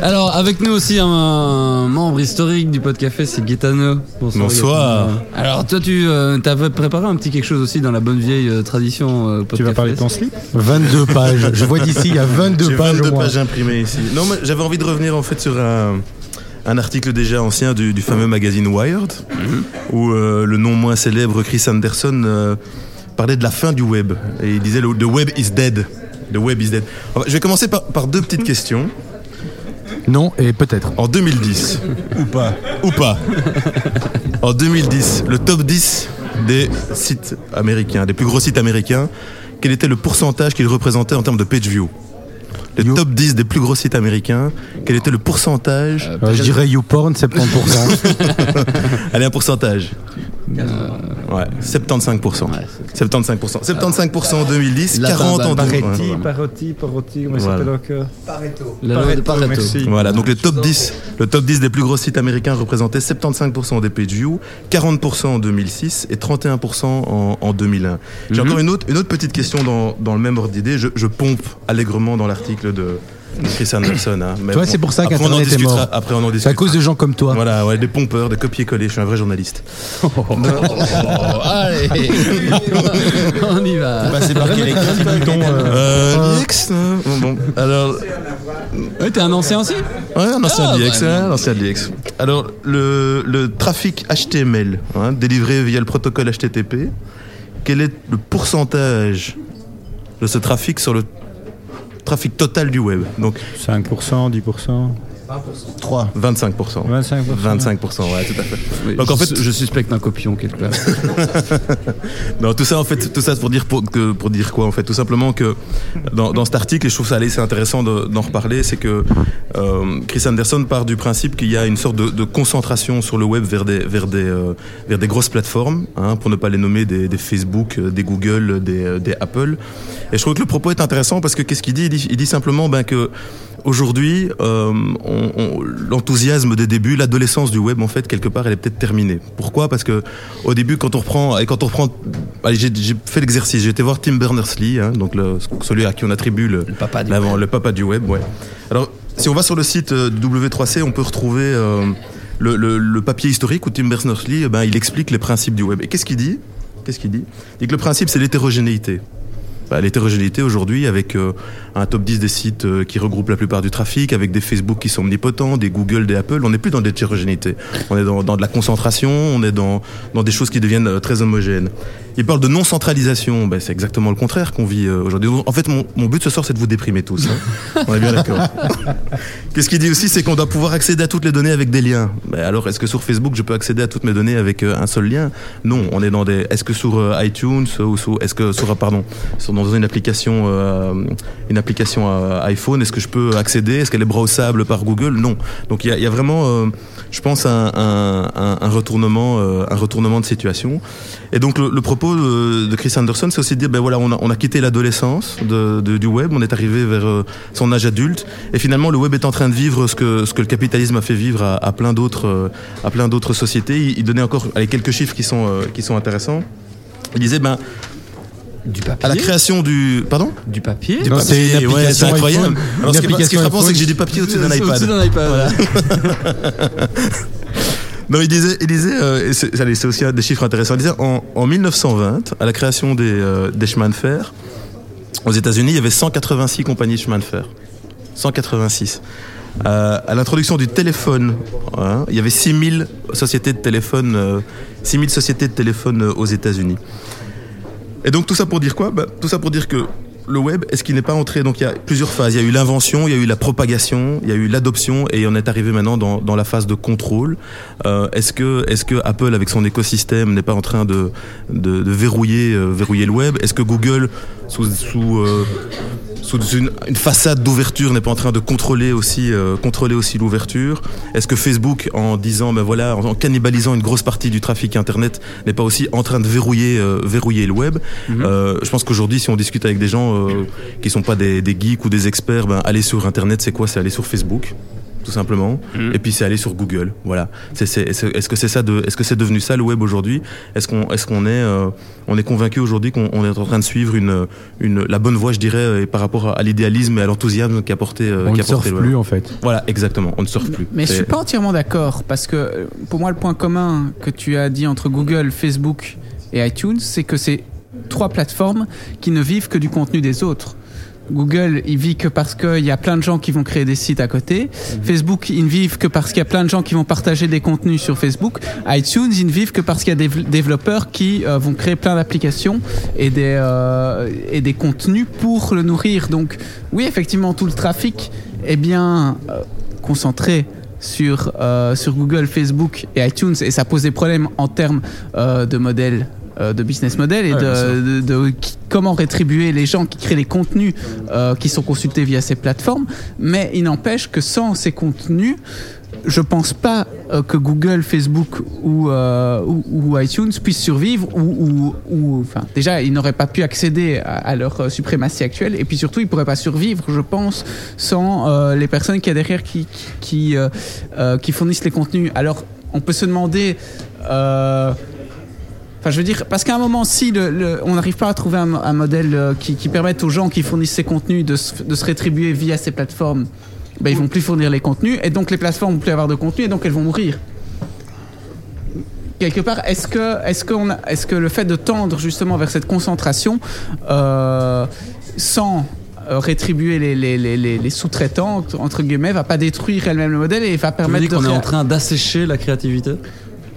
Alors, avec nous aussi un membre historique du Podcafé, c'est Gaetano. Bonsoir. Gaetano. Alors, toi, tu euh, avais préparé un petit quelque chose aussi dans la bonne vieille euh, tradition euh, Tu vas parler de ton slip 22 pages. Je vois d'ici, il y a 22 J'ai pages 22 au moins. pages imprimées ici. Non, mais j'avais envie de revenir en fait sur un, un article déjà ancien du, du fameux magazine Wired, où euh, le non moins célèbre Chris Anderson euh, parlait de la fin du web. Et il disait le, The web is dead. The web is dead. Alors, je vais commencer par, par deux petites questions. Non, et peut-être. En 2010, Ou pas ou pas En 2010, le top 10 des sites américains, des plus gros sites américains, quel était le pourcentage qu'ils représentaient en termes de page view? You- top 10 des plus gros sites américains, quel était le pourcentage? Euh, je dirais YouPorn, 70%. Allez, un pourcentage. Ouais, 75%. 75%. 75% en 2010, La 40 en Paretti, 2010. Paretti, Parotti, Parotti, comment il Voilà. s'appelle encore La loi de Pareto. merci. Voilà, donc le top 10, le top 10 des plus gros sites américains représentait 75% des page views, 40% en 2006 et 31% en, en 2001. J'ai Mhm. encore une autre, une autre petite question dans, dans le même ordre d'idée. Je, je pompe allègrement dans l'article de Chris Anderson. hein. Mais Toi, c'est pour ça après, on en qu'Internet est discutera- mort. Après, on en C'est à discutera. cause de gens comme toi. Voilà, ouais, des pompeurs, des copier-coller. Je suis un vrai journaliste. Oh, allez On y va Bah, c'est par quel bouton Euh, DX, hein bon, bon. Alors, Ouais, T'es un ancien aussi Ouais, un ancien Ah, DX, bah, hein, un ancien DX. Alors, le, le trafic HTML, hein, délivré via le protocole HTTP, quel est le pourcentage de ce trafic sur le trafic total du web. Donc, 5%, 10%, 3. 25%. 25%. 25%, ouais, tout à fait. Oui, Donc, en je, fait- je suspecte un copion quelque part. Non, tout ça, en fait, tout ça pour dire, pour, que- pour dire quoi, en fait? Tout simplement que dans, dans cet article, et je trouve ça assez intéressant de- d'en reparler, c'est que euh, Chris Anderson part du principe qu'il y a une sorte de, de concentration sur le web vers des, vers des, euh, vers des grosses plateformes, hein, pour ne pas les nommer des, des Facebook, euh, des Google, des, des Apple. Et je trouve que le propos est intéressant parce que qu'est-ce qu'il dit? Il, dit il dit simplement ben, que aujourd'hui, euh, on- l'enthousiasme des débuts, l'adolescence du web, en fait, quelque part, elle est peut-être terminée. Pourquoi? Parce que au début, quand on reprend, et quand on reprend, j'ai fait l'exercice, j'ai été voir Tim Berners-Lee, hein, donc le- celui à qui on attribue le, papa du l'avant- le papa du web, ouais. Alors, si on va sur le site euh, W3C, on peut retrouver euh, le, le- le papier historique où Tim Berners-Lee, eh ben, il explique les principes du web. Et qu'est-ce qu'il dit? Qu'est-ce qu'il dit? Il dit que le principe, c'est l'hétérogénéité. Bah, L'hétérogénéité aujourd'hui avec euh, un top 10 des sites euh, qui regroupent la plupart du trafic, avec des Facebook qui sont omnipotents, des Google, des Apple, on n'est plus dans l'hétérogénéité. On est dans, dans de la concentration, on est dans, dans des choses qui deviennent euh, très homogènes. Il parle de non-centralisation, ben, c'est exactement le contraire qu'on vit aujourd'hui. En fait, mon, mon but ce soir, c'est de vous déprimer tous. hein. On est bien d'accord. Qu'est-ce qu'il dit aussi, c'est qu'on doit pouvoir accéder à toutes les données avec des liens. Ben, alors, est-ce que sur Facebook, je peux accéder à toutes mes données avec un seul lien? Non, on est dans des. Est-ce que sur iTunes ou sur, est-ce que sur, pardon, sur dans une application, euh, une application euh, iPhone, est-ce que je peux accéder? Est-ce qu'elle est browsable par Google? Non. Donc il y a, vraiment, euh, je pense, un, retournement, euh, un retournement de situation. Et donc le, propos de, Chris Anderson, c'est aussi de dire, ben voilà, on a, quitté l'adolescence du web, on est arrivé vers son âge adulte, et finalement le web est en train de vivre ce que, le capitalisme a fait vivre à, plein d'autres, à plein d'autres sociétés. Il, donnait encore quelques chiffres qui sont, qui sont intéressants. Il disait, ben, Du papier à la création du, pardon? Du papier Du c'est une papier, ouais, application c'est incroyable. Alors, ce qui est- ce qui est application frappant, c'est que j'ai du papier au-dessus d'un iPad. au-dessus d'un iPad. Voilà. Non, il disait, il disait euh, c'est aussi des chiffres intéressants. Il disait en, en 1920, à la création des, euh, des chemins de fer, aux États-Unis, il y avait 186 compagnies de chemins de fer. 186. Euh, à l'introduction du téléphone, hein, il y avait 6000 sociétés de téléphone, euh, 6000 sociétés de téléphone euh, aux États-Unis. Et donc tout ça pour dire quoi? Bah, Tout ça pour dire que le web, est-ce qu'il n'est pas entré? Donc il y a plusieurs phases. Il y a eu l'invention, il y a eu la propagation, il y a eu l'adoption, et on est arrivé maintenant dans, la phase de contrôle. Euh, est-ce que, Apple, avec son écosystème, n'est pas en train de, euh, verrouiller le web? Est-ce que Google, sous, sous, euh, sous une, une façade d'ouverture, n'est pas en train de contrôler aussi, euh, contrôler aussi l'ouverture. Est-ce que Facebook, en disant, ben voilà, en, en cannibalisant une grosse partie du trafic Internet, n'est pas aussi en train de verrouiller, euh, verrouiller le web? Euh, Je pense qu'aujourd'hui, si on discute avec des gens qui sont pas des, des geeks ou des experts, ben aller sur Internet, c'est quoi? C'est aller sur Facebook tout simplement. Mhm. Et puis c'est aller sur Google. Voilà. C'est- c'est- Est-ce est-ce que c'est ça de, est-ce que c'est devenu ça le web aujourd'hui? Est-ce qu'on est-ce qu'on est, euh, on est convaincu aujourd'hui qu'on on est en train de suivre une, une la bonne voie, je dirais, euh, par rapport à l'idéalisme et à l'enthousiasme qu'a apporté, euh, On ne surfe plus en fait. Voilà, exactement. On ne surfe plus. Mais je C'est- suis pas entièrement d'accord parce que euh, pour moi le point commun que tu as dit entre Google, Facebook et iTunes, c'est que c'est trois plateformes qui ne vivent que du contenu des autres. Google, il vit que parce qu'il y a plein de gens qui vont créer des sites à côté. Facebook, ils ne vivent que parce qu'il y a plein de gens qui vont partager des contenus sur Facebook. iTunes, ils ne vivent que parce qu'il y a des développeurs qui euh, vont créer plein d'applications et des euh, et des contenus pour le nourrir. Donc, oui, effectivement, tout le trafic est bien euh, concentré sur, euh, sur Google, Facebook et iTunes et ça pose des problèmes en termes euh, de modèle de business model et Ouais, de, de- de qui- comment rétribuer les gens qui créent les contenus euh, qui sont consultés via ces plateformes. Mais il n'empêche que sans ces contenus, je pense pas euh, que Google, Facebook ou, euh, ou, ou iTunes puissent survivre ou, ou, enfin déjà ils n'auraient pas pu accéder à, à leur euh, suprématie actuelle et puis surtout ils pourraient pas survivre je pense sans euh, les personnes qui y a derrière qui qui, euh, euh, fournissent les contenus alors on peut se demander euh, Enfin, je veux dire, parce qu'à un moment, si le, le- on n'arrive pas à trouver un, un modèle euh, qui, qui permette aux gens qui fournissent ces contenus de, se- de se rétribuer via ces plateformes, ben, ils vont plus fournir les contenus, et donc les plateformes vont plus avoir de contenu, et donc elles vont mourir. Quelque part, est-ce que, est-ce le fait de tendre justement vers cette concentration, euh, sans euh, rétribuer les, les, les, les- les sous-traitants, entre guillemets, va pas détruire elle-même le modèle et va Tu veux permettre dire de qu'on est en train d'assécher la créativité?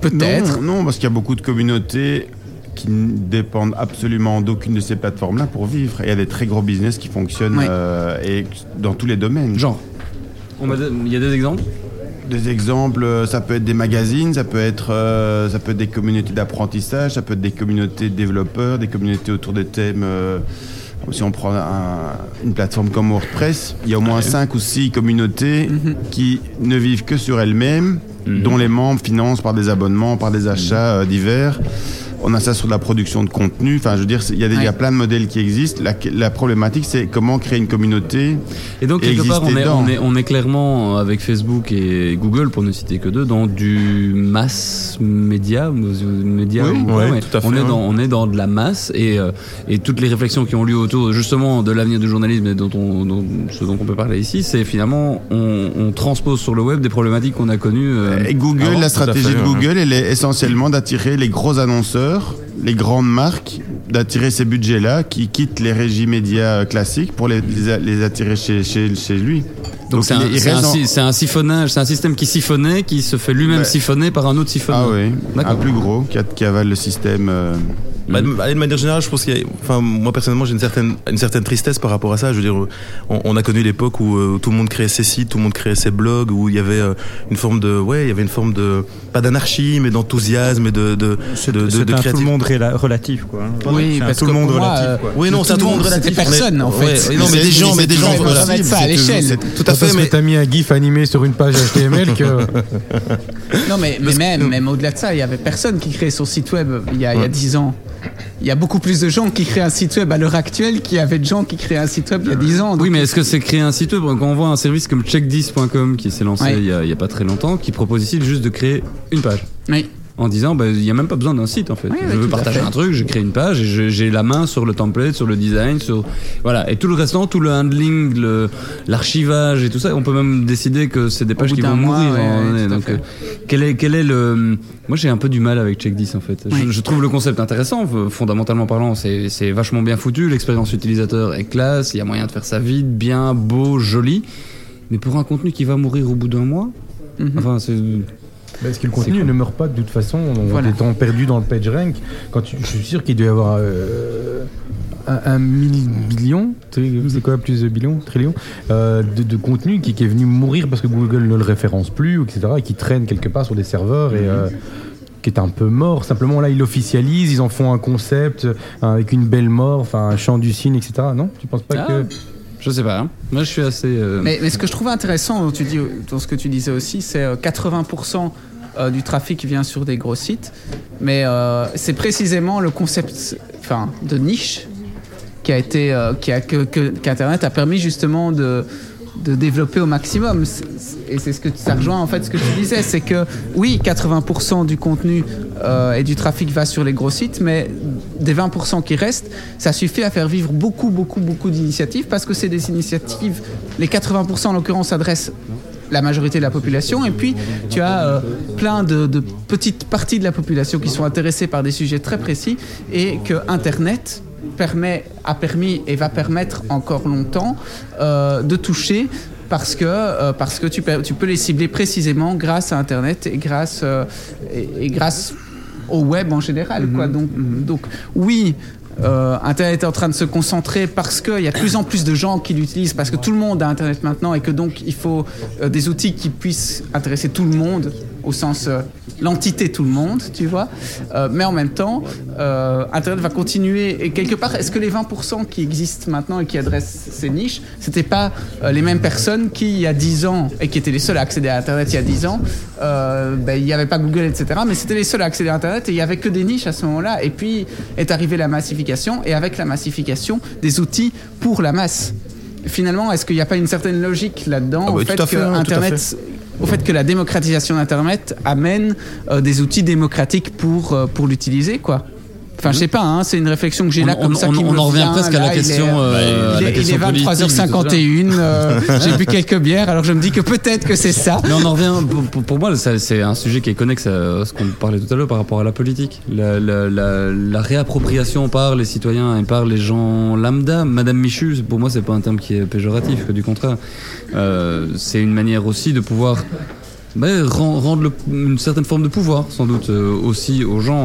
Peut-être Non, non, parce qu'il y a beaucoup de communautés qui ne dépendent absolument d'aucune de ces plateformes-là pour vivre. Et il y a des très gros business qui fonctionnent Oui. euh, et dans tous les domaines. Genre Il y a des exemples? Des exemples, euh, ça peut être des magazines, ça peut être, euh, ça peut être des communautés d'apprentissage, ça peut être des communautés de développeurs, des communautés autour des thèmes. euh, si on prend un- une plateforme comme WordPress, il y a au moins 5 ou 6 communautés Mhm. qui ne vivent que sur elles-mêmes, Mhm. dont les membres financent par des abonnements, par des achats euh, divers. On a ça sur la production de contenu. Enfin, je veux dire, il y, a Ouais. plein de modèles qui existent. La, la problématique, c'est comment créer une communauté. Et donc, quelque part, on est, dedans. on, est, on est clairement, avec Facebook et Google, pour ne citer que deux, dans du mass média. média Oui, ou ouais, tout à fait, on, est dans, on est dans de la masse et, euh, et toutes les réflexions qui ont lieu autour, justement, de l'avenir du journalisme et dont on, dont- ce dont on peut parler ici, c'est finalement, on, on transpose sur le web des problématiques qu'on a connues. euh, Et Google, avant, la stratégie fait, de ouais. Google, elle est essentiellement d'attirer les gros annonceurs, les grandes marques, d'attirer ces budgets-là qui quittent les régies médias classiques pour les, attirer chez, chez, chez lui. donc, c'est un, un siphonnage, c'est un système qui siphonnait, qui se fait lui-même siphonner par un autre siphonneur. Ah oui, un plus gros qui avale le système. euh, Bah, de, allez, de manière générale, je pense qu'il y a, enfin, moi personnellement, j'ai une certaine, une certaine tristesse par rapport à ça. Je veux dire, on, on a connu l'époque où euh, tout le monde créait ses sites, tout le monde créait ses blogs, où il y avait euh, une forme de, ouais, il y avait une forme de, pas d'anarchie, mais d'enthousiasme et de, de, C'est de, de, c'est de un tout créativité. le monde réla- relatif, quoi. Oui, C'est un parce tout le monde moi, relatif, euh, quoi. Oui, non, c'est tout le monde relatif. personne, en fait. Ouais, non, mais des gens, mais des gens, voilà. ça à l'échelle. Tout à fait, mais t'as mis un gif animé sur une page HTML que. Non, mais, mais même, même au-delà de ça, il y avait personne qui créait son site web il y a, il y a 10 ans. Il y a beaucoup plus de gens qui créent un site web à l'heure actuelle qu'il y avait de gens qui créaient un site web il y a 10 ans. Oui, mais est-ce que c'est créer un site web Quand on voit un service comme check10.com qui s'est lancé Ouais. il, y a, il y a pas très longtemps, qui propose ici juste de créer une page. Oui. En disant, bah, il n'y a même pas besoin d'un site en fait. Oui, je oui, veux partager un truc, je crée une page et j'ai la main sur le template, sur le design, sur. Voilà. Et tout le restant, tout le handling, le- l'archivage et tout ça, on peut même décider que c'est des pages qui vont mois, mourir. ouais, ouais, Donc, euh, quel est, quel est le. Moi, j'ai un peu du mal avec Check10 en fait. Oui. Je, je trouve le concept intéressant, fondamentalement parlant, c'est c'est vachement bien foutu, l'expérience utilisateur est classe, il y a moyen de faire ça vite, bien, beau, joli. Mais pour un contenu qui va mourir au bout d'un mois, Mhm. enfin, c'est. Parce que le contenu ne meurt pas de toute façon en Voilà. étant perdu dans le PageRank. Quand tu, je suis sûr qu'il doit y avoir euh, un, un million, c'est quoi plus de billion, trillion, euh, de, de contenu qui, qui est venu mourir parce que Google ne le référence plus, etc. et qui traîne quelque part sur des serveurs et euh, qui est un peu mort. Simplement là, ils l'officialisent, ils en font un concept euh, avec une belle mort, enfin un chant du cygne, etc. Non, tu penses pas Ah, que Je sais pas. hein. Moi, je suis assez. euh, Mais, ce que je trouvais intéressant dans, ce que tu disais aussi, c'est euh, 80% euh, du trafic vient sur des gros sites, mais euh, c'est précisément le concept de niche qui a été, euh, qui a, que, que- qu'Internet a permis justement de, de développer au maximum. Et c'est ce que ça rejoint en fait ce que tu disais, c'est que oui, 80% du contenu euh, et du trafic va sur les gros sites, mais des 20% qui restent, ça suffit à faire vivre beaucoup, beaucoup, beaucoup d'initiatives parce que c'est des initiatives. Les 80% en l'occurrence s'adressent la majorité de la population. Et puis, tu as euh, plein de petites parties de la population qui sont intéressées par des sujets très précis et que Internet permet, a permis et va permettre encore longtemps euh, de toucher parce que, euh, parce que tu, peux- tu peux les cibler précisément grâce à Internet et grâce, euh, et, et grâce au web en général. Quoi. Donc, donc, oui, euh, Internet est en train de se concentrer parce qu'il y a de plus en plus de gens qui l'utilisent, parce que tout le monde a Internet maintenant et que donc il faut euh, des outils qui puissent intéresser tout le monde, au sens euh, l'entité tout le monde, tu vois. Euh, mais en même temps, euh, Internet va continuer. Et quelque part, est-ce que les 20% qui existent maintenant et qui adressent ces niches, c'était pas les mêmes personnes qui, il y a 10 ans, et qui étaient les seuls à accéder à Internet il y a 10 ans, euh, ben, il n'y avait pas Google, etc. Mais c'était les seuls à accéder à Internet et il n'y avait que des niches à ce moment-là. Et puis est arrivée la massification et avec la massification, des outils pour la masse. Finalement, est-ce qu'il n'y a pas une certaine logique là-dedans Ah au oui, fait que hein, Internet. Au fait que la démocratisation d'Internet amène euh, des outils démocratiques pour, euh, pour l'utiliser, quoi. Enfin, je sais pas, hein, c'est une réflexion que j'ai là On- comme on- ça qui on me en revient vient, presque à la là, il est- question, euh, à il la est, il question est politique, 23h51, euh, j'ai bu quelques bières, alors je me dis que peut-être que c'est ça. Mais on en revient, pour, moi, c'est un sujet qui est connexe à ce qu'on parlait tout à l'heure par rapport à la politique. La, la- la- la réappropriation par les citoyens et par les gens lambda. Madame Michu, pour moi, c'est pas un terme qui est péjoratif, du contraire. Euh, c'est une manière aussi de pouvoir ren- rendre le- une certaine forme de pouvoir, sans doute, euh, aussi aux gens.